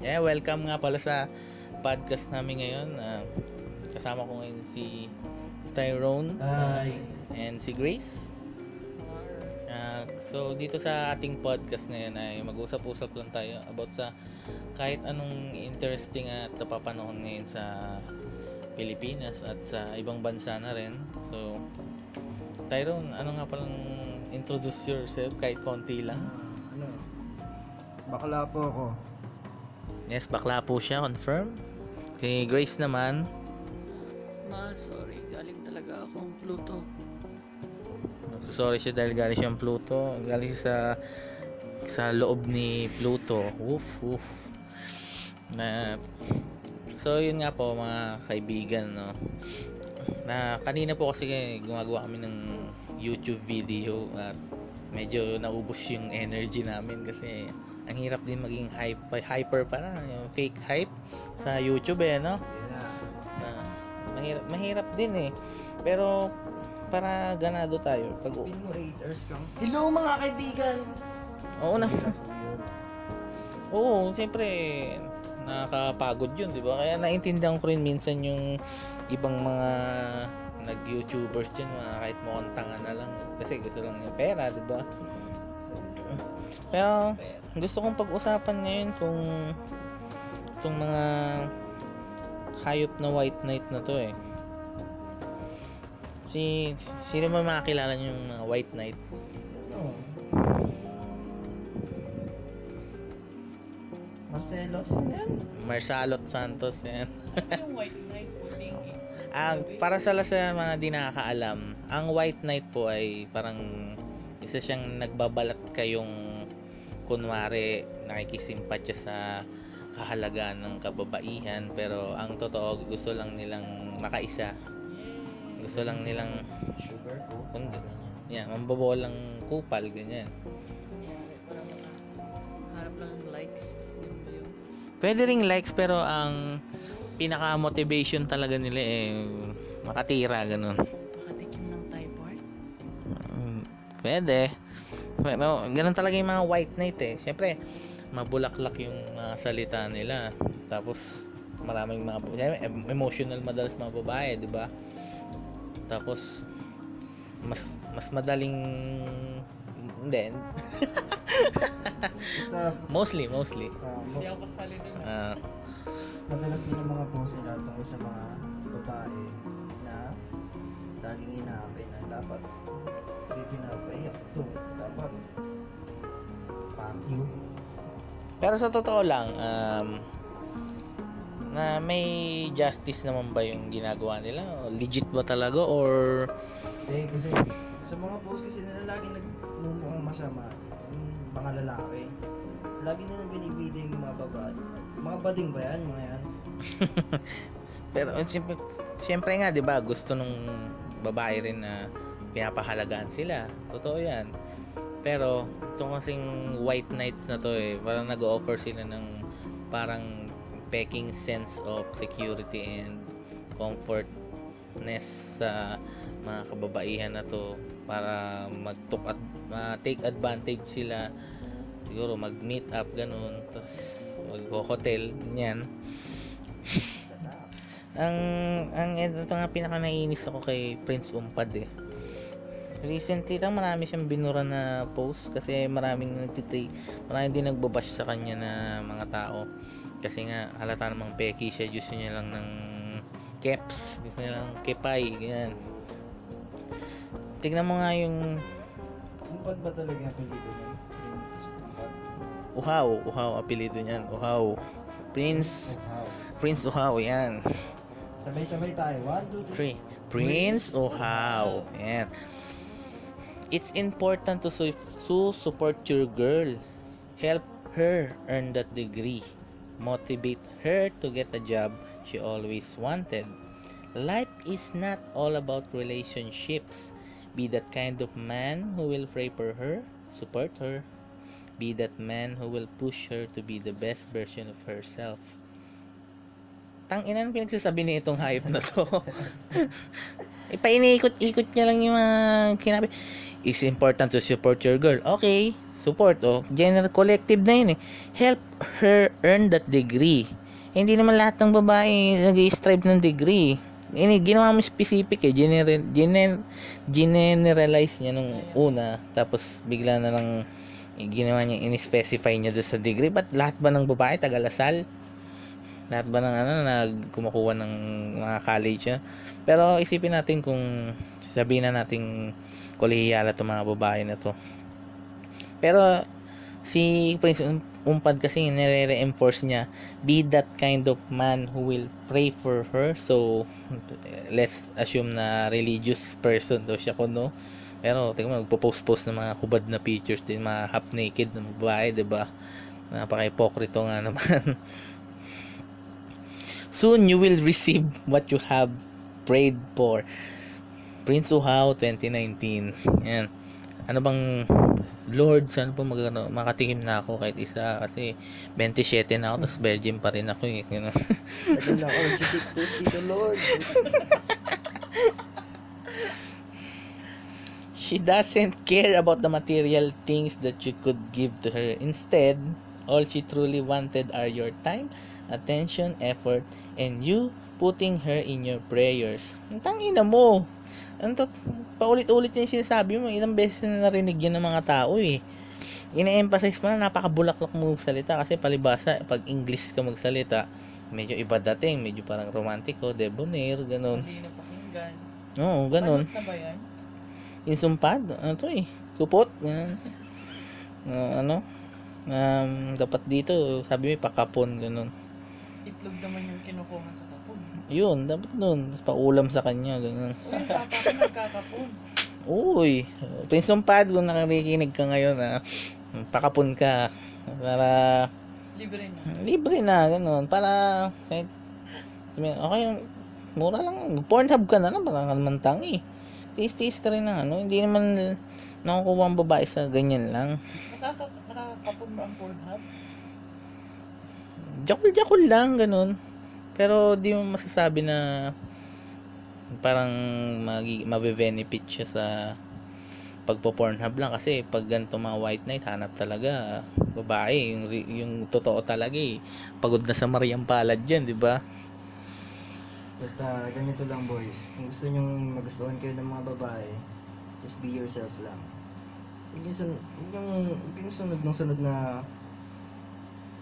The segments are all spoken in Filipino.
Yeah, welcome nga pala sa podcast namin ngayon. Uh, kasama ko ngayon si Tyrone Hi. and si Grace. Uh, so dito sa ating podcast ngayon ay mag-usap-usap lang tayo about sa kahit anong interesting at napapanahon ngayon sa Pilipinas at sa ibang bansa na rin. So Tyrone, ano nga palang introduce yourself kahit konti lang? Ano? Bakla po ako. Yes, bakla po siya, confirm. Kay Grace naman, Ma, sorry. Galing talaga akong Pluto. so sorry siya dahil galing siyang Pluto. Galing siya sa sa loob ni Pluto. Woof, woof. Na, so yun nga po mga kaibigan, no. Na kanina po kasi gumagawa kami ng YouTube video at medyo naubos yung energy namin kasi ang hirap din maging hype, hyper para yung fake hype sa YouTube eh, no? Na mahirap, mahirap din eh. Pero para ganado tayo. Pag Sabihin mo 8 hours kang, Hello mga kaibigan! Oo na. Oo, siyempre nakakapagod 'yun, 'di ba? Kaya naintindihan ko rin minsan yung ibang mga nag-YouTubers dyan, mga kahit mukhang tanga na lang. Kasi gusto lang yung pera, 'di ba? Pero gusto kong pag-usapan ngayon kung itong mga hayop na white knight na to eh. Si sino ba makakilala niyo yung mga white knight? No. Marcelos yan? Marsalot Santos yan. yung White Knight puting Ang para sa sa mga di nakakaalam, ang white knight po ay parang isa siyang nagbabalat kayong kunwari nakikisimpatya sa kahalagaan ng kababaihan pero ang totoo gusto lang nilang makaisa. Gusto lang nilang Sugar ko. Kundi. yan, mambabolang kupal ganyan. Harap lang ng likes. Pwede ring likes pero ang pinaka motivation talaga nila eh makatira ganun. Makatikim ng Thai pork? Mm, Pwede. Pero ganun talaga yung mga white knight eh. Siyempre, mabulaklak yung mga salita nila. Tapos, maraming mga emotional madalas mga babae, di ba? Tapos, mas mas madaling. Basta, mostly, mostly. ah, Hindi mo- ako kasali dun. Ah, madalas din yung mga post nila tungkol sa mga babae na laging inaapay na dapat hindi pinapaiyak to. Dapat fuck you. pero sa totoo lang, um, na may justice naman ba yung ginagawa nila? Legit ba talaga or Eh, kasi sa mga post kasi nila lagi nagmumukhang masama yung mga lalaki. Lagi nilang binibida yung mga babae. Mga bading ba yan? Mga yan? Pero eh, siyempre, siyempre nga, 'di ba, gusto nung babae rin na pinapahalagaan sila. Totoo 'yan. Pero itong kasing white knights na to eh, parang nag-offer sila ng parang peking sense of security and comfortness sa mga kababaihan na to para mag-took at ma-take advantage sila siguro mag-meet up ganun tapos mag-hotel ganyan ang ang ito nga pinaka naiinis ako kay Prince Umpad eh. Recently lang marami siyang binura na post kasi maraming nagtitake, maraming din nagbabash sa kanya na mga tao. Kasi nga halata namang peki siya, gusto niya lang ng keps, gusto niya lang ng kepay, ganyan. Tignan mo nga yung Umpad ba talaga yung apelido niya? Prince Umpad. Uhaw, Uhaw apelido niyan, Uhaw. Prince, Wow. Prince Uhaw, yan. Sabay-sabay tayo. One, two, three. Three. Prince Uhaw. Yan. It's important to, su- to support your girl. Help her earn that degree. Motivate her to get a job she always wanted. Life is not all about relationships. Be that kind of man who will pray for her, support her. Be that man who will push her to be the best version of herself. Tang ina ang pinagsasabi ni itong hype na to. Ipainiikot-ikot niya lang yung mga kinabi. It's important to support your girl. Okay, support o general collective na yun eh. Help her earn that degree. Hindi naman lahat ng babae nag-strive ng degree. Ini ginawa mo specific eh, general gener, generalize niya nung una tapos bigla na lang ginawa niya in-specify niya doon sa degree. But lahat ba ng babae taga-Lasal? Lahat ba ng ano nag kumukuha ng mga college niya? Pero isipin natin kung sabihin na nating kolehiyala to mga babae na to. Pero si Prince Um- Umpad kasi nire-reinforce niya be that kind of man who will pray for her. So let's assume na religious person daw siya kuno. Pero tingnan mo nagpo-post-post ng mga hubad na pictures din, mga half naked na babae, 'di ba? Napaka-hipokrito nga naman. Soon you will receive what you have prayed for. Prince Uhaw 2019. Yan. Ano bang Lord, saan po mag, ano, makatikim na ako kahit isa kasi 27 na ako tapos virgin pa rin ako eh. Ganun. Ito na ako, nagsisiktos dito, Lord. She doesn't care about the material things that you could give to her. Instead, all she truly wanted are your time, attention, effort, and you putting her in your prayers. Ang tangina mo. Ano to, paulit-ulit yung sinasabi mo. Ilang beses na narinig yan ng mga tao eh. Ina-emphasize mo na napakabulaklak mo magsalita kasi palibasa, pag English ka magsalita, medyo iba dating, medyo parang romantiko, debonair, ganun. Hindi na pakinggan. Oo, ganun. Balot na ba yan? Insumpad, ano to eh, supot, ganun. Ah, ano, um, dapat dito, sabi mo, pakapon, ganun. Itlog naman yung kinukuha sa. Yun, dapat nun, Tapos paulam sa kanya, ganun. Uy, papa ko nagkakapon. Uy, Prince Pad, kung nakikinig ka ngayon, ah, pakapon ka, para, Libre na. libre na, ganun, para, kahit, okay, mura lang, Pornhub ka na lang, parang ka naman tangi. Tiis-tiis ka rin ng ano, hindi naman nakukuha ang babae sa ganyan lang. Nakaka nakakapon ba ang Pornhub? Jakul-jakul lang, ganun. Pero di mo masasabi na parang magi, mabe-benefit siya sa pagpo-pornhub lang. Kasi pag ganito mga white knight hanap talaga babae. Yung yung totoo talaga eh. Pagod na sa Mariam Palad yan di ba? Basta ganito lang boys. Kung gusto nyong magustuhan kayo ng mga babae, just be yourself lang. Huwag yung, sun- yung, yung sunod ng sunod na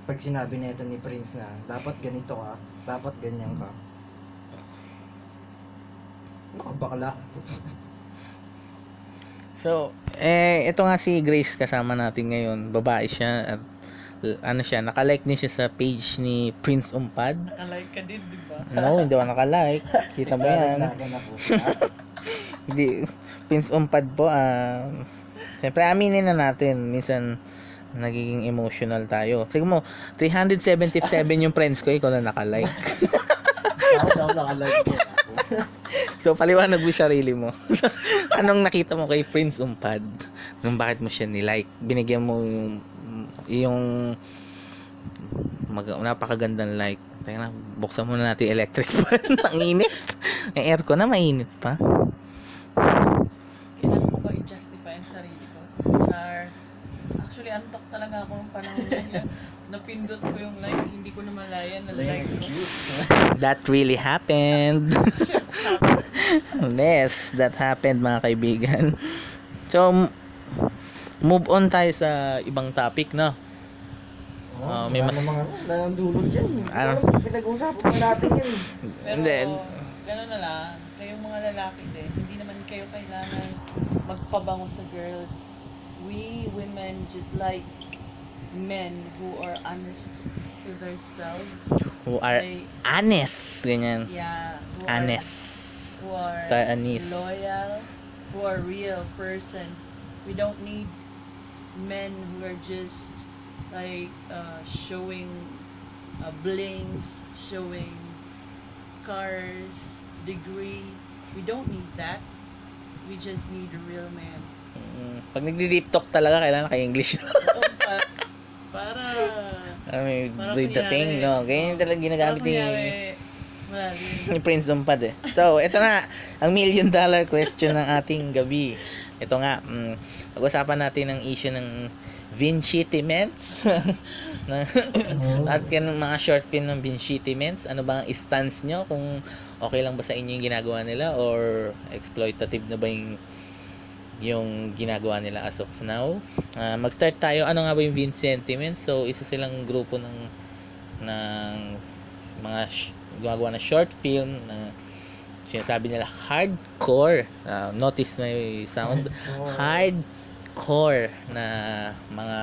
pag sinabi nito ni Prince na dapat ganito ka, dapat ganyan ka. Ano ka bakla? so eh ito nga si Grace kasama natin ngayon. Babae siya at ano siya nakalike niya siya sa page ni Prince Umpad. Nakalike ka din, di ba? no hindi ako nakalike. Kita mo yan. Hindi, Prince Umpad po, ah, siyempre aminin na natin, minsan nagiging emotional tayo. Sige mo, 377 yung friends ko, ikaw na nakalike. Ako daw nakalike ko. so, paliwanag mo sarili mo. Anong nakita mo kay Prince Umpad? Nung bakit mo siya nilike? Binigyan mo yung, yung mag, napakagandang like. Na, buksan muna natin yung electric fan. Ang init. Yung aircon na mainit pa. Kailangan ko ba i-justify ang sarili ko? Char. Actually, antok talaga ako ng panahon na yun. Napindot ko yung like, hindi ko na malaya na like excuse. That really happened. yes, that happened mga kaibigan. So, move on tayo sa ibang topic, no? Ah, may wala mas- namang ano, namang dulot dyan. Ano? Pinag-uusapan pa natin yan. Pero, Hindi. gano'n na lang, kayong mga lalaki din, hindi naman kayo kailangan magpabango sa girls. We women just like men who are honest to themselves. Who are They, honest. Ganyan. yeah, who are, Honest. who are Sa anis. loyal, who are real person. We don't need men who are just like uh, showing uh, blings, showing cars, degree. We don't need that. We just need a real man. Mm, Pag nagdi-deep talk talaga, kailangan naka-English. Oo, pa- para I mean, Para the thing, no? Ganyan oo. talaga ginagamit para ni, ni Prince Dumpad eh. So, ito na, ang million dollar question ng ating gabi. Ito nga, mm, pag-usapan natin ang issue ng Vinci-timents. na, lahat yan ng mga short film ng Vinci-timents. Ano ba ang stance nyo? Kung okay lang ba sa inyo yung ginagawa nila or exploitative na ba yung yung ginagawa nila as of now. Ah, mag-start tayo. Ano nga ba yung Vincentiments? So, isa silang grupo ng ng mga sh- gumagawa ng short film na sinasabi nila hardcore. Ah, notice na yung sound. Hardcore na mga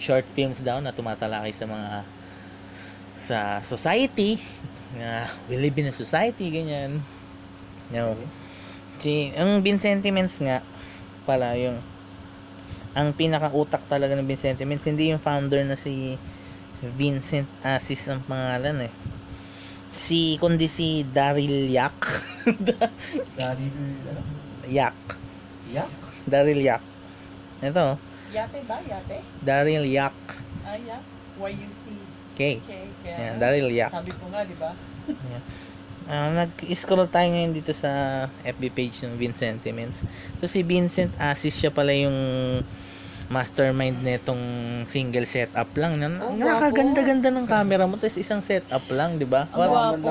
short films daw na tumatalakay sa mga sa society na we live in a society ganyan. No. Si, ang Vincentiments nga pala yung ang pinakautak talaga ng Vincentiments hindi yung founder na si Vincent Assis ang pangalan eh. Si kundi si Daryl Yak. Ano? Yak. Yak? Daryl Yak. Ito, Yate ba? Yate? Daryl Yak. Ah, yeah. Y-U-C. Okay. Okay, Yan, kaya. Daryl Yak. Sabi ko nga, di ba? Ah, nag-scroll tayo ngayon dito sa FB page ng Vincentiments. So si Vincent Assis siya pala yung mastermind nitong single setup lang. Nan Oh, nakakaganda-ganda ng camera mo tapos isang setup lang, 'di ba? Ang What? gwapo.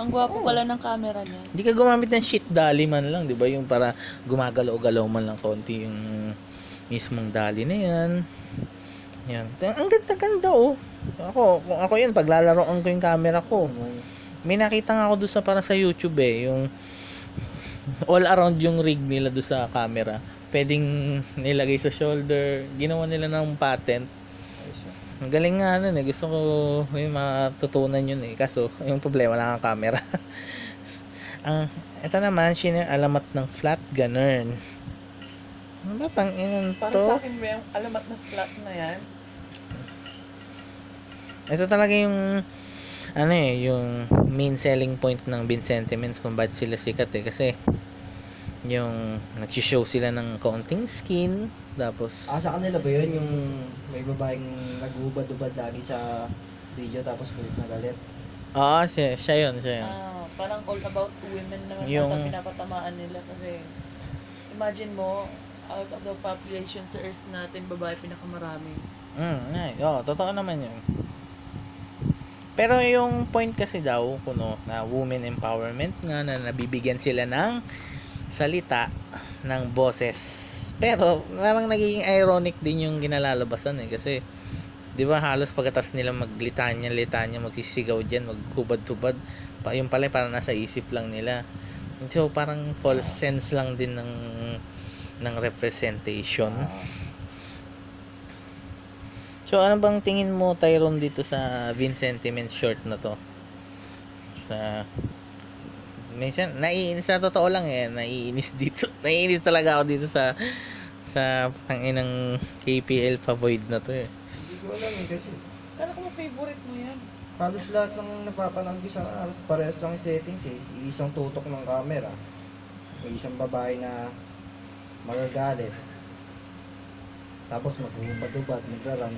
Ang gwapo pala ng camera niya. Hindi ka gumamit ng shit dolly man lang, 'di ba? Yung para gumagalaw-galaw man lang konti yung mismong dolly na 'yan. Yan. Ang ganda-ganda oh. Ako, kung ako yun, paglalaroan ko yung camera ko. May nakita nga ako doon sa parang sa YouTube eh, yung all around yung rig nila doon sa camera. Pwedeng nilagay sa shoulder. Ginawa nila ng patent. Ang galing nga nun eh. Gusto ko may matutunan yun eh. Kaso, yung problema lang ang camera. ang, ito naman, shiner alamat ng flat gunner. Ano ba tang inan Para to? sa akin, may alamat na flat na yan. Ito talaga yung ano eh, yung main selling point ng Vincentiments kung bakit sila sikat eh. Kasi yung nag-show sila ng kaunting skin, tapos Ah, sa kanila ba yun? Yung may babaeng nag-ubad-ubad lagi sa video tapos galit na galit? Oo, siya, siya yun, siya yun. Ah, parang all about women naman Yung- yung... pinapatamaan nila kasi imagine mo, out of the population sa earth natin, babae pinakamarami. Mm, ay, oo, totoo naman yun. Pero yung point kasi daw, kuno, na women empowerment nga, na nabibigyan sila ng salita, ng boses. Pero, parang nagiging ironic din yung ginalalabasan eh. Kasi, di ba halos pagkatas nila maglitanya-litanya, magsisigaw dyan, maghubad-hubad, pa, yung pala parang nasa isip lang nila. So, parang false sense lang din ng ng representation. So, ano bang tingin mo, Tyrone, dito sa Vincentiment short na to? Sa... Minsan, naiinis sa totoo lang eh. Naiinis dito. Naiinis talaga ako dito sa sa tanginang KPL Favoid na to eh. Hindi ko alam eh kasi Kala ko favorite mo yan. halos lahat ng napapanood ko sa halos parehas lang yung settings eh. Isang tutok ng camera. May isang babae na magagalit. Tapos mag-ubad-ubad, magrarang.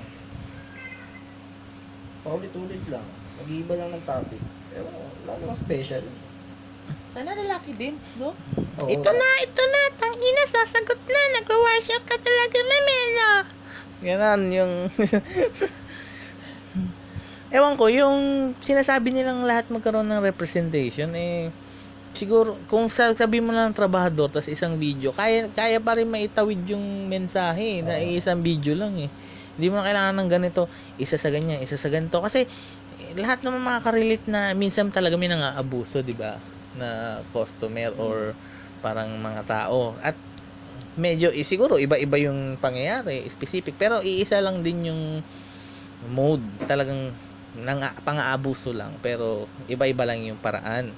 Paulit-ulit lang. Nag-iiba lang ng topic. Pero wala namang special. Sana lalaki din, no? Oo, ito na, ito na, tangina, sasagot na, nag-worship ka talaga, Memelo. Ganon, yung... Ewan ko, yung sinasabi nilang lahat magkaroon ng representation, eh, siguro, kung sa, sabi mo lang trabahador, tas isang video, kaya, kaya pa rin maitawid yung mensahe, na isang video lang eh. Hindi mo na kailangan ng ganito, isa sa ganyan, isa sa ganito. Kasi, eh, lahat naman makaka-relate na minsan talaga may nang-aabuso, di ba? Na customer or parang mga tao. At medyo, eh, siguro, iba-iba yung pangyayari, specific. Pero, iisa lang din yung mode. Talagang nang pang-aabuso lang. Pero, iba-iba lang yung paraan.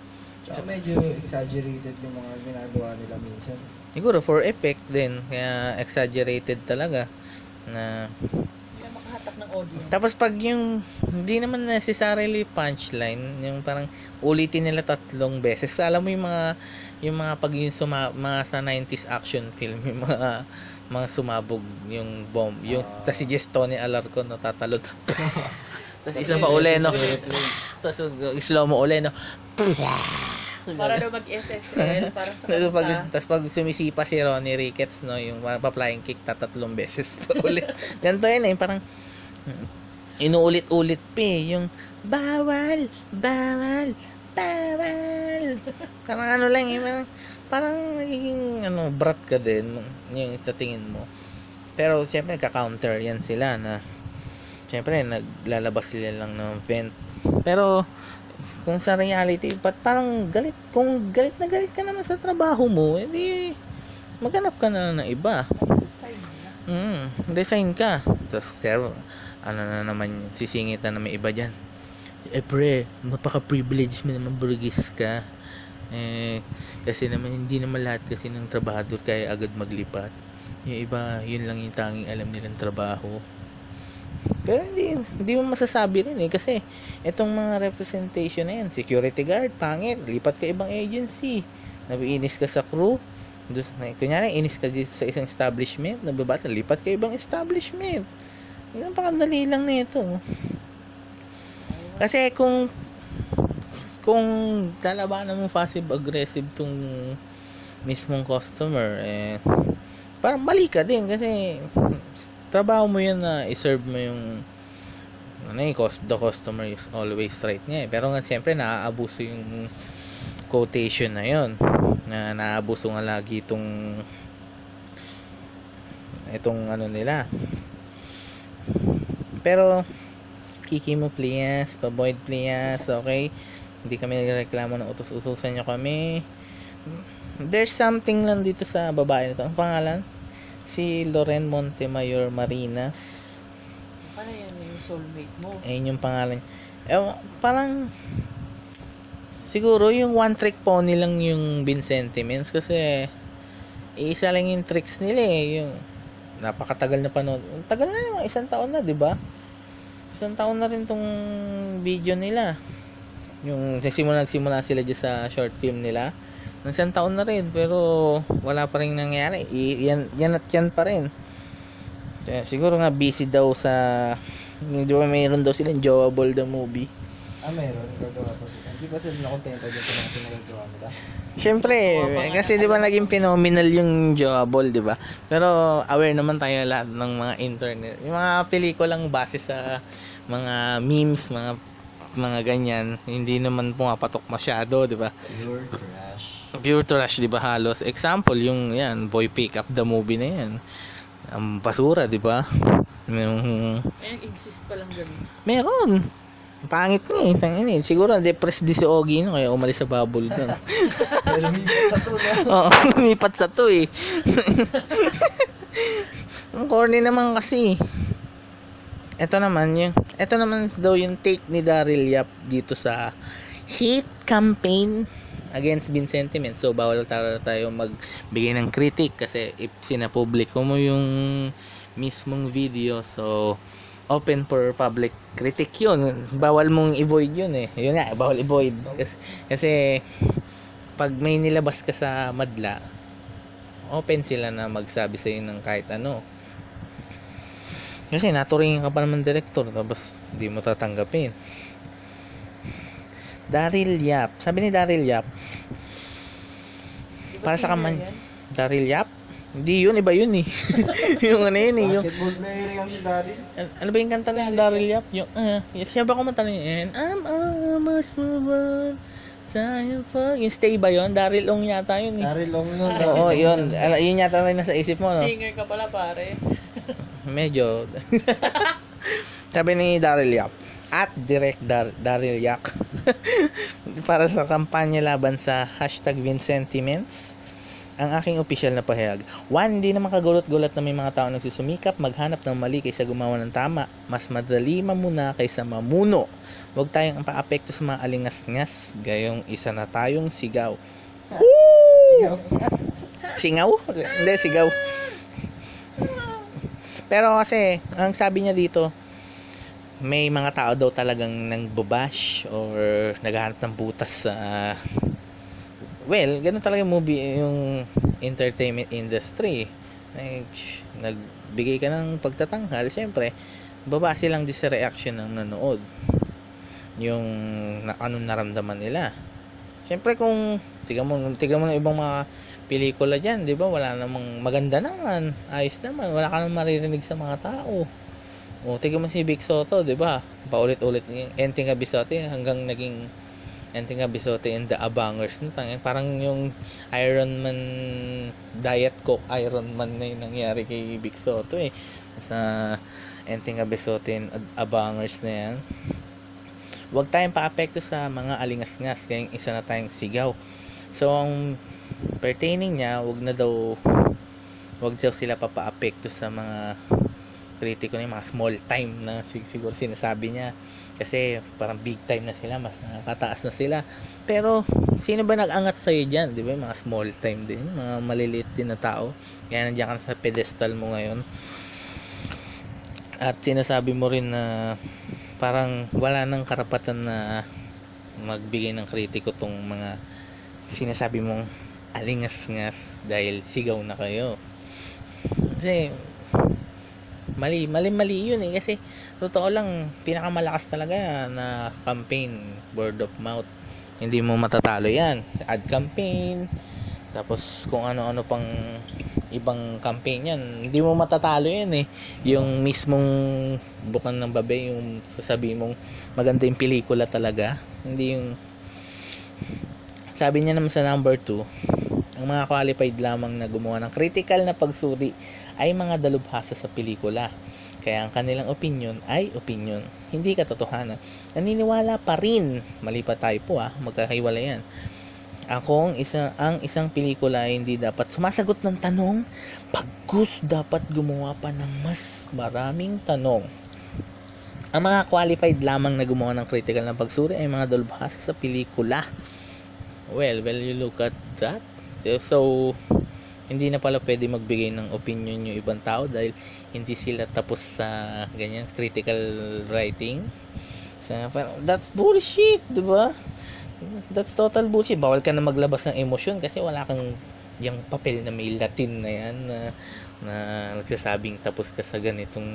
Tsaka medyo exaggerated yung mga ginagawa nila minsan. Siguro, for effect din. Kaya, exaggerated talaga. Na, makahatak ng audience. Tapos pag yung hindi naman necessarily punchline, yung parang ulitin nila tatlong beses. Alam mo yung mga yung mga pag yung suma, mga sa 90s action film, yung mga mga sumabog yung bomb. Yung Ah. tas si Tony Alarcon no tatalon. Tapos isa pa uli no. Tapos slow mo uli no. Para daw mag-SSL, parang sa Tapos pag, tas pag sumisipa si Ronnie Ricketts, no, yung pa-flying kick tatatlong beses pa ulit. Ganito yun eh, parang mm, inuulit-ulit pa eh, yung bawal, bawal, bawal. parang ano lang eh, parang, parang nagiging ano, brat ka din yung sa tingin mo. Pero siyempre, ka-counter yan sila na siyempre, naglalabas sila lang ng vent. Pero, kung sa reality, pat parang galit, kung galit na galit ka naman sa trabaho mo, edi maghanap ka na ng iba. Sign na. Mm, resign ka. Tapos, sir, ano na naman, sisingit na naman iba dyan. Eh, pre, napaka-privilege mo naman burgis ka. Eh, kasi naman, hindi naman lahat kasi ng trabahador kaya agad maglipat. Yung iba, yun lang yung tanging alam nilang trabaho. Pero hindi, hindi mo masasabi rin eh. Kasi, itong mga representation na yan, security guard, pangit, lipat ka ibang agency. Nabiinis ka sa crew, na, kunyari, inis ka dito sa isang establishment, nababata, lipat ka ibang establishment. Napakadali lang nito. Kasi kung kung lalabanan mo passive aggressive tong mismong customer eh parang mali ka din kasi trabaho mo yun na i-serve mo yung ano eh, cost, the customer is always right nga eh. Pero nga siyempre naaabuso yung quotation na yon na naabuso nga lagi itong itong ano nila. Pero kiki mo please paboyd please okay? Hindi kami nagreklamo na utos-utusan nyo kami. There's something lang dito sa babae nito ang pangalan si Loren Montemayor Marinas. Paano yan yung soulmate mo? ayun yung pangalan eh, parang siguro yung one trick pony lang yung Vincentiments kasi isa lang yung tricks nila eh. Yung napakatagal na panood. Tagal na naman isang taon na di ba? Isang taon na rin tong video nila. Yung nagsimula nagsimula sila dyan sa short film nila ng isang taon na rin pero wala pa rin nangyari I, yan, yan at yan pa rin Kaya siguro nga busy daw sa yung di ba mayroon daw silang Joable the movie Ah, meron. Gagawa pa sila. Hindi ba sila nakontento dyan sa mga pinagagawa nila? Siyempre, eh, kasi 'di ba naging phenomenal yung Joable, 'di ba? Pero aware naman tayo lahat ng mga internet. Yung mga pelikulang base sa mga memes, mga mga ganyan, hindi naman pumapatok masyado, 'di ba? Pure trash. Pure trash, 'di ba? Halos example yung 'yan, Boy Pick Up the movie na 'yan. Ang basura, 'di ba? Yung Ayun, exist pa lang ganun. meron. Pangit nga eh. Tangin eh. Siguro depressed di si Ogie no, kaya umalis sa bubble doon. Pero minsan sa to, no? Oo, lumipat sa to eh. Ang corny naman kasi. Ito naman yung, ito naman daw yung take ni Daryl Yap dito sa hate campaign against Bin Sentiment. So, bawal tayo, tayo magbigay ng critic kasi if sinapubliko mo yung mismong video, so open for public critic yun. Bawal mong i-void yun eh. Yun nga, bawal i-void. Kasi, kasi pag may nilabas ka sa madla, open sila na magsabi sa'yo ng kahit ano. Kasi naturingin ka pa naman director, tapos hindi mo tatanggapin. Daryl Yap. Sabi ni Daryl Yap, Di ba para sa kaman... Daryl Yap? Hindi yun, iba yun eh. yung ano yun eh, yung... Basketball player yung si Daddy. An- Ano ba yung kanta ng Daryl Yap? Yung, ah, uh, siya ba kumanta yun? And I'm almost move on. Sayang pa. Yung stay ba yun? Daryl Ong yata yun eh. Daryl Long yun. Oo, yun. Ala, yun yata rin nasa isip mo, no? Singer ka pala pare. Medyo. Sabi ni Daryl Yap. At direct Dar Daryl Yak. Para sa kampanya laban sa hashtag Vincentiments. Ang aking opisyal na pahayag. One, hindi naman kagulot-gulat na may mga tao nagsusumikap, maghanap ng mali kaysa gumawa ng tama. Mas madali mamuna kaysa mamuno. Huwag tayong paapekto sa mga alingas-ngas. Gayong isa na tayong sigaw. Woo! Singaw? Hindi, sigaw. Pero kasi, ang sabi niya dito, may mga tao daw talagang nang babash or naghahanap ng butas sa well, ganun talaga yung movie yung entertainment industry. Nag, nagbigay ka ng pagtatanghal, siyempre, babase lang din sa reaction ng nanood. Yung na, anong naramdaman nila. Siyempre kung tignan mo, tignan mo ng ibang mga pelikula diyan, 'di ba? Wala namang maganda naman, ayos naman, wala ka namang maririnig sa mga tao. O, tignan mo si Vic Soto, 'di ba? Paulit-ulit yung Enting Abisote hanggang naging Enting Abisote and the Abangers no, tangin parang yung Iron Man Diet Coke Iron Man na yung nangyari kay Vic Soto eh. Sa Enting Abisote and Abangers na yan. Huwag tayong paapekto sa mga alingas-ngas kaya isa na tayong sigaw. So ang pertaining niya wag na daw wag daw sila papaapekto sa mga kritiko na mga small time na sig- siguro sinasabi niya. Kasi parang big time na sila mas nakakataas na sila. Pero sino ba nag-angat sa'yo dyan di ba? Mga small time din mga maliliit din na tao. Kaya nandiyan ka sa pedestal mo ngayon. At sinasabi mo rin na parang wala nang karapatan na magbigay ng kritiko tong mga sinasabi mong alingas-ngas dahil sigaw na kayo. Kasi mali, mali mali yun eh. Kasi totoo lang pinakamalakas talaga na campaign word of mouth. Hindi mo matatalo yan. Ad campaign. Tapos kung ano-ano pang ibang campaign yan hindi mo matatalo yan eh. Yung mismong bukan ng babe yung sasabi mong maganda yung pelikula talaga. Hindi yung sabi niya naman sa number 2 ang mga qualified lamang na gumawa ng critical na pagsuri ay mga dalubhasa sa pelikula kaya ang kanilang opinion ay opinion hindi katotohanan naniniwala pa rin mali pa tayo po ah magkakahiwala yan akong isa, ang isang pelikula ay hindi dapat sumasagot ng tanong, pagkus dapat gumawa pa ng mas maraming tanong. Ang mga qualified lamang na gumawa ng critical na pagsuri ay mga dalubhasa sa pelikula. Well, well, you look at that. So, hindi na pala pwede magbigay ng opinion yung ibang tao dahil hindi sila tapos sa ganyan critical writing. So, parang, that's bullshit, di ba? That's total bullshit. Bawal ka na maglabas ng emosyon kasi wala kang yung papel na may Latin na yan na, na nagsasabing tapos ka sa ganitong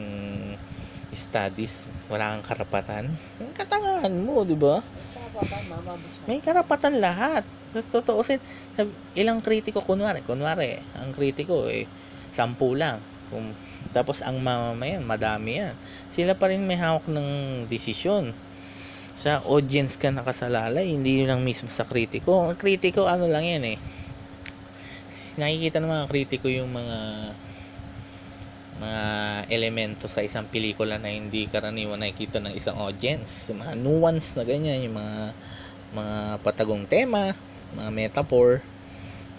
studies. Wala kang karapatan. Katangahan mo, di ba? May karapatan lahat. Sa totoo sin, sab- ilang kritiko kunwari, kunwari, ang kritiko eh sampu lang. Kung tapos ang mamamayan, madami yan. Sila pa rin may hawak ng desisyon. Sa audience ka nakasalalay, hindi yun lang mismo sa kritiko. Ang kritiko, ano lang yan eh. Nakikita ng mga kritiko yung mga mga elemento sa isang pelikula na hindi karaniwan nakikita ng isang audience. Mga nuance na ganyan, yung mga mga patagong tema, mga metaphor.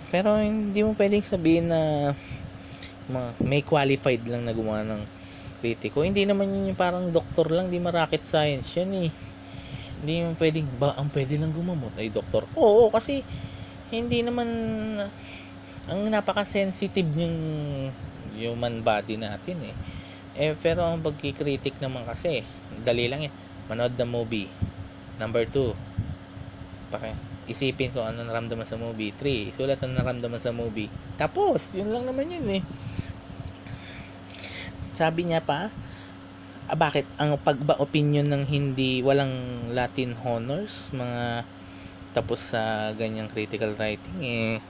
Pero hindi mo pwedeng sabihin na ma- may qualified lang na gumawa ng kritiko. Hindi naman yun yung parang doktor lang, di ma-rocket science yan eh. Hindi mo pwedeng, ba, ang pwede lang gumamot ay doktor. Oo, kasi hindi naman ang napaka-sensitive yung human body natin eh. Eh, pero ang pagkikritik naman kasi, dali lang yan. Manood ng movie. Number two, paki, isipin ko ano naramdaman sa movie. 3. Sulat ang naramdaman sa movie. Tapos, yun lang naman yun eh. Sabi niya pa, ah, bakit ang pagba opinion ng hindi walang Latin honors, mga tapos sa ganyang critical writing eh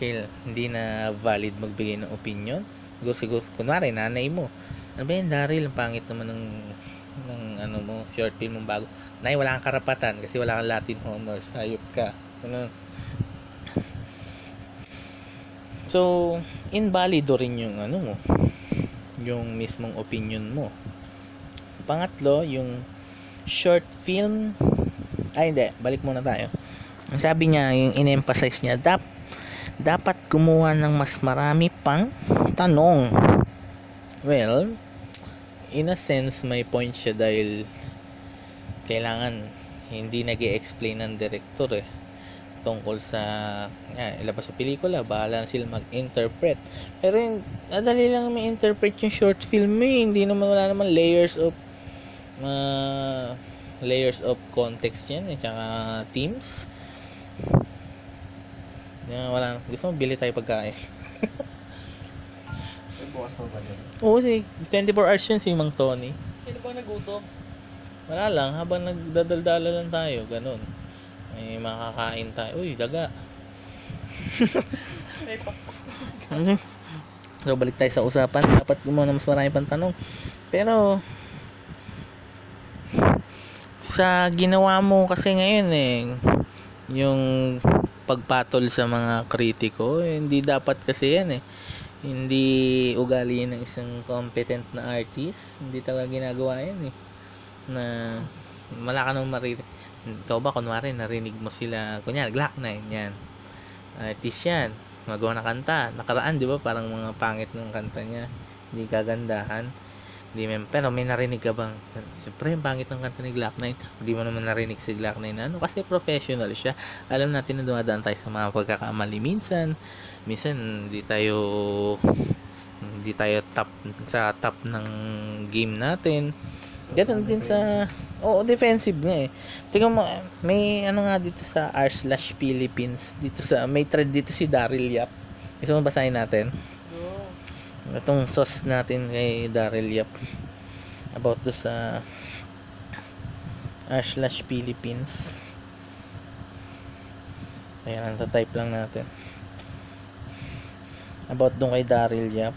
kaya hindi na valid magbigay ng opinion. Siguro, siguro, kunwari, nanay mo. Ano ba yan, Daryl? Ang pangit naman ng, ng ano mo, short film mong bago. Nay, wala kang karapatan kasi wala kang Latin honors. Hayop ka. Ano? So, invalido rin yung ano mo, yung mismong opinion mo. Pangatlo, yung short film, ay hindi, balik muna tayo. Ang sabi niya, yung in-emphasize niya, dap, dapat gumawa ng mas marami pang tanong. Well, in a sense, may point siya dahil kailangan hindi nag explain ng director eh tungkol sa yan, ilabas sa pelikula, bahala na sila mag-interpret. Pero yung, nadali lang may interpret yung short film eh. Hindi naman, wala naman layers of uh, layers of context yan eh, tsaka themes. Yan, wala, gusto mo bili tayo pagkain. Bukas pa ba dyan? Oo, si 24 hours yun si Mang Tony. Sino bang nagutom? Wala lang, habang nagdadaldala lang tayo, ganun. May makakain tayo. Uy, daga. May pakpak. Mhm. So, balik tayo sa usapan. Dapat muna mas marami pang tanong. Pero, sa ginawa mo kasi ngayon eh, yung pagpatol sa mga kritiko, eh, hindi dapat kasi yan eh. Hindi ugali ng isang competent na artist. Hindi talaga ginagawa yan eh. Na wala ka nang marinig. Ikaw ba, kunwari, narinig mo sila, kunyari, Glock 9, yan. Artist yan. Magawa na kanta. Nakaraan, di ba, parang mga pangit ng kanta niya. Hindi kagandahan. Hindi men, pero may narinig ka bang, siyempre, yung pangit ng kanta ni Glock 9, hindi mo naman narinig si Glock 9 na ano, kasi professional siya. Alam natin na dumadaan tayo sa mga pagkakamali minsan. Minsan, hindi tayo, hindi tayo top, sa top ng game natin. Ganon din sa, oo, defensive nga eh. Tingnan mo, may ano nga dito sa r slash Philippines, dito sa, may thread dito si Daryl Yap. Gusto mo basahin natin? Itong sauce natin kay Daryl Yap about do sa r slash Philippines. Ayan, type lang natin. About doon kay Daryl Yap.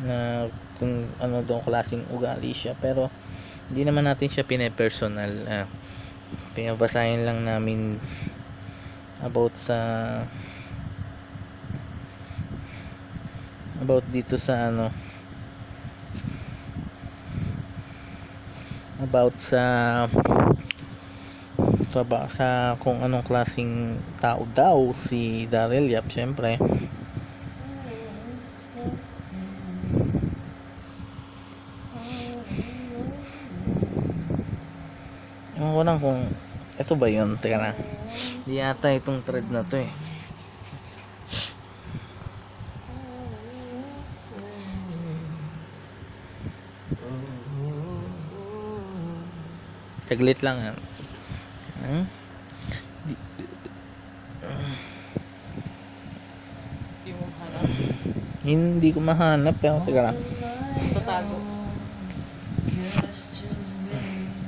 Na kung ano doon klaseng ugali siya. Pero, hindi naman natin siya pine-personal. Ah, pinabasahin lang namin about sa about dito sa ano about sa sa, ba, sa kung anong klaseng tao daw si Daryl Yap syempre Ewan ko lang kung ito ba yun? Teka na. Di yata itong thread na to eh. Saglit lang. Hmm? Hindi ko mahanap pero teka lang. Tatago.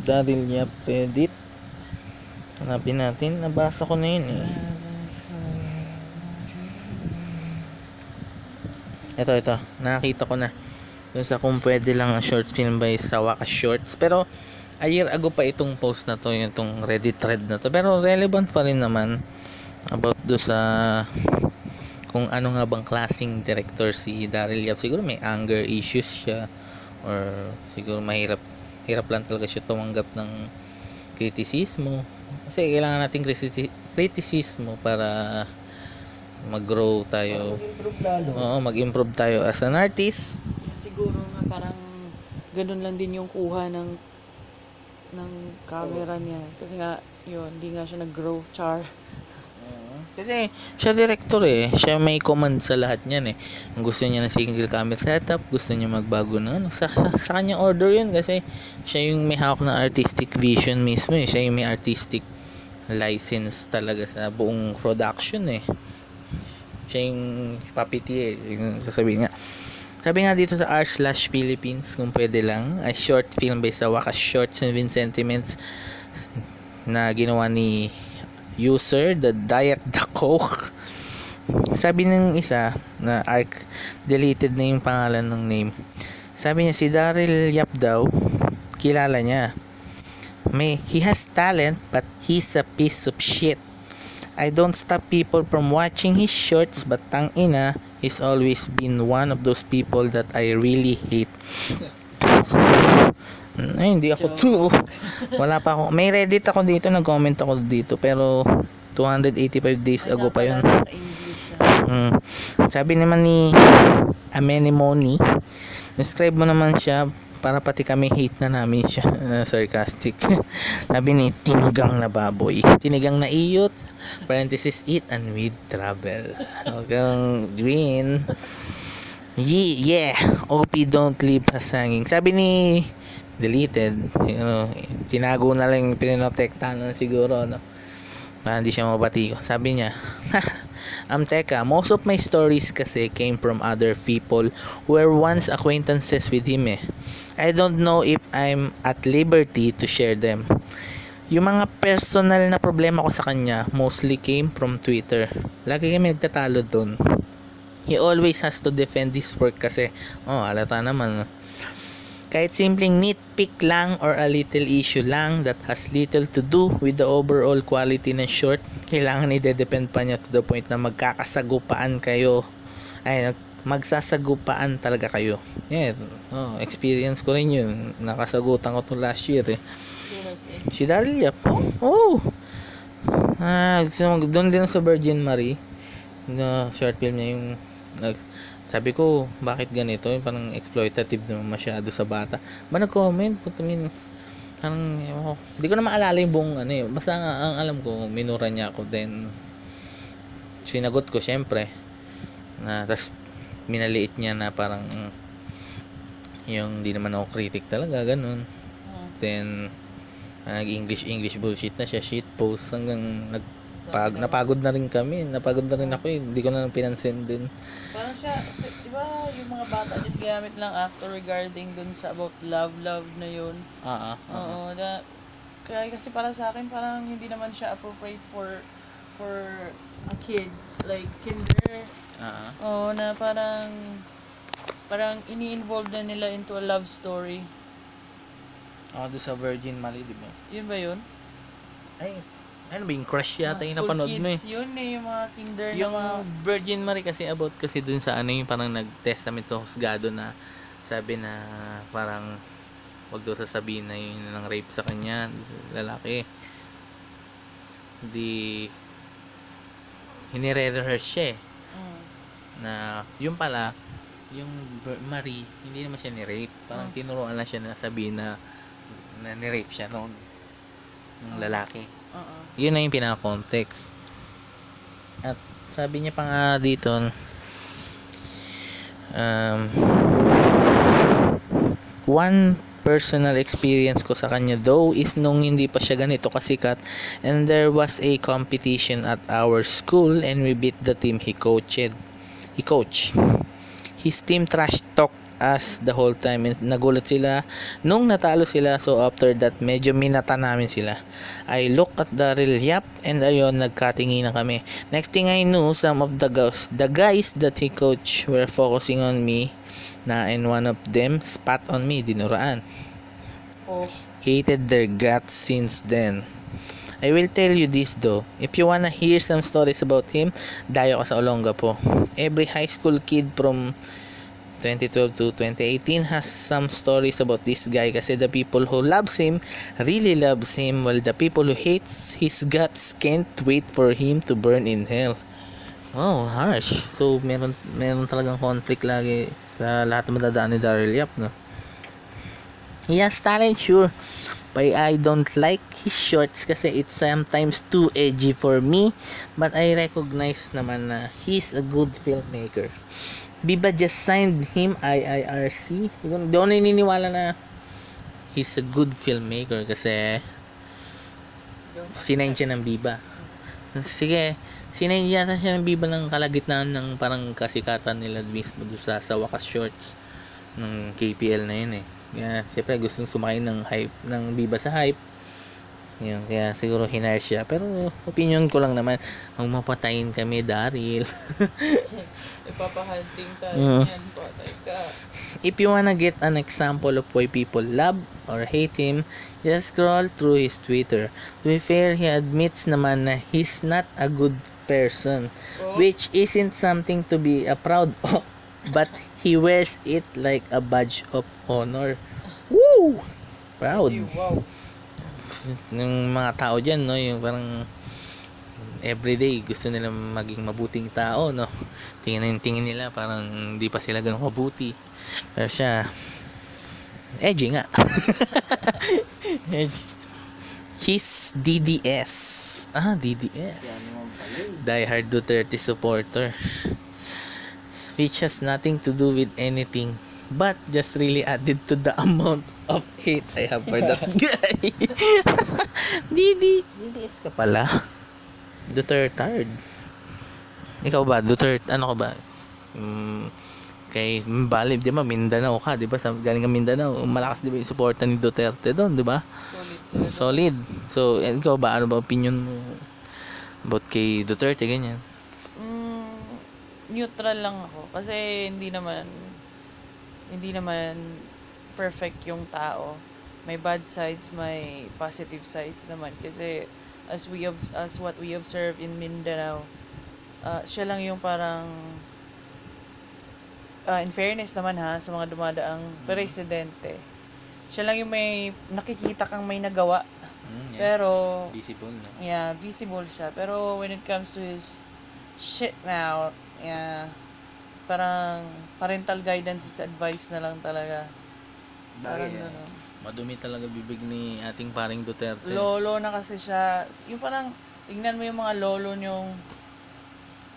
Daryl Yap Reddit. Hanapin natin. Nabasa ko na yun eh. Ito, ito. Nakakita ko na. Dun sa kung pwede lang ang short film by sa Wakas Shorts. Pero, a year ago pa itong post na to, yung itong Reddit thread na to. Pero, relevant pa rin naman about do sa kung ano nga bang klaseng director si Daryl Yap. Siguro may anger issues siya or siguro mahirap hirap lang talaga siya tumanggap ng kritisismo. Kasi kailangan natin kriti- kritisismo para mag-grow tayo. Mag-improve lalo. Oo, mag-improve tayo as an artist. Siguro nga parang ganun lang din yung kuha ng ng camera niya. Kasi nga, yun, hindi nga siya nag-grow. Char. Kasi siya director eh. Siya may command sa lahat niyan eh. Kung gusto niya ng single camera setup, gusto niya magbago ng ano. Sa, sa, sa kanya order yun kasi siya yung may hawak ng artistic vision mismo eh. Siya yung may artistic license talaga sa buong production eh. Siya yung puppeteer. Yung sasabihin niya. Sabi nga dito sa R slash Philippines, kung pwede lang, a short film based sa Wakas Shorts and Sentiments na ginawa ni user, the Diet the Coke. Sabi ng isa na arc, deleted na yung pangalan ng name. Sabi niya, si Daryl Yap daw, kilala niya. May, he has talent, but he's a piece of shit. I don't stop people from watching his shorts, but tang ina, he's always been one of those people that I really hate. Ay, hindi ako to. Wala pa ako. May Reddit ako dito, nag-comment ako dito, pero 285 days ago pa yun. Na. Mm. Sabi naman ni Amenimoni, describe mo naman siya para pati kami hate na namin siya. Sarcastic. Sabi ni Tinigang na baboy. Tinigang na iyot. Parenthesis eat and with travel. Hanggang green. Ye yeah. OP don't leave us hanging. Sabi ni deleted. You know, tinago na lang pinotektahan na siguro. No? Para hindi siya mabati. Sabi niya, Um, teka, most of my stories kasi came from other people who were once acquaintances with him eh. I don't know if I'm at liberty to share them. Yung mga personal na problema ko sa kanya mostly came from Twitter. Lagi kami nagtatalo doon. He always has to defend his work kasi, oh, alata naman. Kahit simpleng nitpick lang or a little issue lang that has little to do with the overall quality ng short, kailangan i-depend pa niya to the point na magkakasagupaan kayo. Ay, magsasagupaan talaga kayo. Yeah, oh, experience ko rin yun. Nakasagutan ko to last year eh. Si Daryl Yap. Oh! Ah, so, doon din sa Virgin Marie. Na short film niya yung nag sabi ko, bakit ganito? Yung parang exploitative naman masyado sa bata. Ba nag-comment? Puta min, parang, ko. Hindi ko na maalala yung buong ano yun. Basta ang, ang alam ko, minura niya ako. Then, sinagot ko syempre. Na, tas, minaliit niya na parang, yung di naman ako critic talaga, ganun. Oh, Then, nag-English English bullshit na siya, shit post hanggang nagpag napagod na rin kami, napagod na rin ako eh. Hindi ko na pinansin din. Parang siya, di ba yung mga bata din gamit lang actor regarding dun sa about love, love na yun. Ah, ah. Oo, na, kaya kasi para sa akin, parang hindi naman siya appropriate for for a kid. Like, kinder. Ah, ah. Oo, na parang parang ini-involve na nila into a love story. Ako doon sa Virgin Mali, di ba? Yun ba yun? Ay, ano ba yung crush yata yung napanood mo eh. Yun eh, yung mga kinder Yung na mga... Virgin Mary kasi about kasi dun sa ano yung parang nag-testament sa husgado na sabi na parang wag daw sasabihin na yun ng rape sa kanya, lalaki. Di hinire-rehearse siya eh. Mm. na yung pala yung Marie hindi naman siya ni-rape parang Oh. tinuruan lang siya na sabihin na na ni-rape siya noon ng Oh. lalaki Oo. yun na yung pinaka-context at sabi niya pa nga dito um, one personal experience ko sa kanya though is nung hindi pa siya ganito kasikat. And there was a competition at our school and we beat the team he coached. He coached. His team trash talk us the whole time nagulat sila nung natalo sila so after that medyo minata namin sila I look at Daryl Yap and ayun nagkatingin na kami next thing I knew some of the guys the guys that he coach were focusing on me na and one of them spat on me dinuraan Oh. hated their guts since then. I will tell you this though. If you wanna hear some stories about him, dayo ka sa Olonga po. Every high school kid from 2012 to 2018 has some stories about this guy kasi the people who loves him really loves him while the people who hates his guts can't wait for him to burn in hell. Oh, harsh. So, meron, meron talagang conflict lagi sa lahat ng madadaan ni Daryl Yap, no? He talent, sure. But I don't like his shorts kasi it's sometimes too edgy for me. But I recognize naman na he's a good filmmaker. Biba just signed him IIRC. Di ako naniniwala na he's a good filmmaker kasi sinayin siya ng Biba. Sige, sinayin yata siya ng Biba ng kalagitnaan ng parang kasikatan nila mismo doon sa, sa Wakas Shorts ng KPL na yun eh. Kaya, syempre gustong sumakay ng hype, ng Biba sa hype. Yun, kaya siguro hinire siya. Pero, opinion ko lang naman, huwag mapatayin kami, Daryl. Ipapahunting tayo Mm. yan. Patay ka. If you wanna get an example of why people love or hate him, just scroll through his Twitter. To be fair, he admits naman na he's not a good person, Oh. which isn't something to be uh, proud of, but he wears it like a badge of honor. Woo! Proud. Wow. Yung mga tao dyan, no, yung parang everyday gusto nila maging mabuting tao, no. Tingin tingin nila parang hindi pa sila ganun mabuti. Pero siya, edgy nga. edgy. He's DDS. Ah, DDS. Die Hard Duterte supporter. Which has nothing to do with anything but just really added to the amount of hate I have for that guy. Didi, DDS ka pala. Duterte. Ikaw ba? Duterte, ano ka ba? Mm, kay Bali, di ba, Mindanao ka, di ba? Sa, galing ka Mindanao, malakas di ba yung suporta ni Duterte doon, di ba? Solid, solid. Solid. So, eh, ikaw ba, ano ba opinion mo about kay Duterte, ganyan? Mm, neutral lang ako kasi hindi naman hindi naman perfect yung tao. May bad sides, may positive sides naman kasi as we of as what we observe in Mindanao, uh, siya lang yung parang uh, in fairness naman ha sa mga dumadaang presidente. Siya lang yung may nakikita kang may nagawa. Pero Visible, no? Yeah, visible siya. Pero when it comes to his shit now, yeah, parang parental guidance is advice na lang talaga. Parang Bagay, gano'n. Madumi talaga bibig ni ating paring Duterte. Lolo na kasi siya. Yung parang, tingnan mo yung mga lolo niyong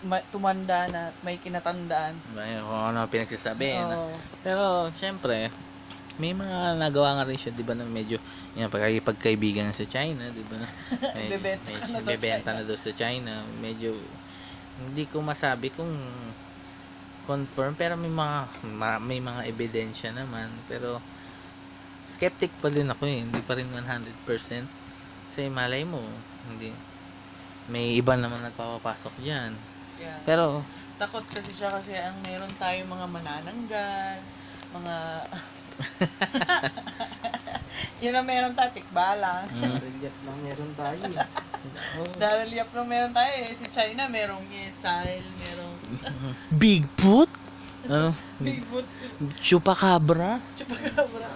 ma- tumanda na may kinatandaan. Yun, kung ano pinagsasabi. na- Oo. Pero, syempre, may mga nagawa nga rin siya, di ba, na medyo, yan, pagkakipagkaibigan sa China, di ba? May, Bebenta may- na sa bebenta China. na doon sa China. Medyo, hindi ko masabi kung confirm, pero may mga, ma- may mga ebidensya naman. Pero, skeptic pa din ako eh. Hindi pa rin 100%. Kasi malay mo, hindi, may iba naman nagpapapasok dyan. Yeah. Pero, Takot kasi siya kasi ang meron tayong mga manananggal, mga... Yun ang meron tayo, tikbalang. Relief lang meron tayo. Dahil yap lang meron tayo eh. Si China merong missile, merong Bigfoot? Ano? bigfoot, Chupacabra? chupacabra,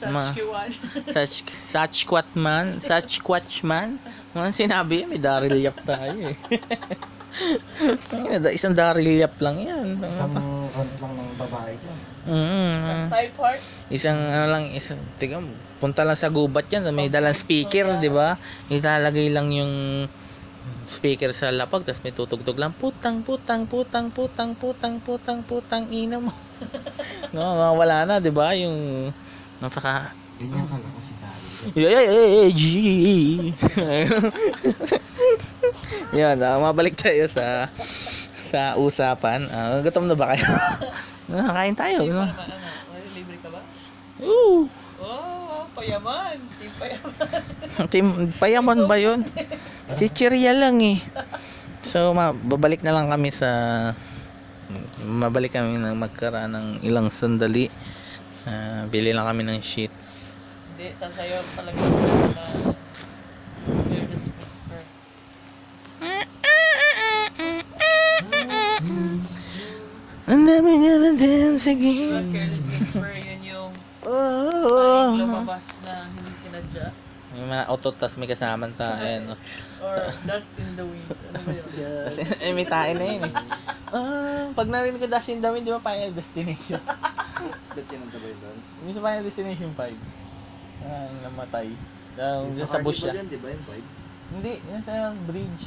Saskatchewan. Sach Sasquatchman? Sasquatchman? Mga sinabi may Daryl Yap tayo eh. Ang Isang Daryl Yap lang yan. Isang ano lang ng babae dyan. Mm, Type heart. isang ano lang, isang, tiga, punta lang sa gubat yan, may dalang speaker, di ba? Ilalagay lang yung speaker sa lapag, tapos may tutugtog lang, putang, putang, putang, putang, putang, putang, putang, ina mo. no, wala na, di ba? Yung, napaka, Ganyan ka lang kasi tayo. Yeah, yeah, yeah, G. Yan, ah, mabalik tayo sa sa usapan. Ah, gutom na ba kayo? Ah, kain tayo. No? pa naman ano. Libre ka ba? Ooh, Oh, payaman. Team payaman. team, payaman ba yun? Chichirya lang eh. So, ma- babalik na lang kami sa mabalik kami ng magkaraan ng ilang sandali. Ah, bili lang kami ng sheets. Hindi, sasayaw talaga Careless Whisper. And then we're gonna dance again. Careless Whisper, yun yung Oh. lumabas na hindi sinadya. May mga otot tas may kasamang tayo, no? Or Dust in the Wind. Ano ba yun? Kasi eh, may tayo na yun eh. Ah, pag narinig ko Dust in the Wind, di ba Final Destination? Ba't yan ang tabay doon? Yung sa Final Destination 5. Ah, namatay. Um, Yung sa, sa bush siya. Yan, di ba yung vibe? Hindi, yan sa bridge.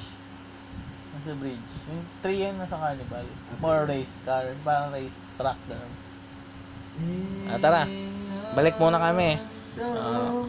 Nasa bridge. Yung 3 yan nasa carnival. More race car. Parang race track. Ganun. Ah, tara. Balik muna kami. Ah.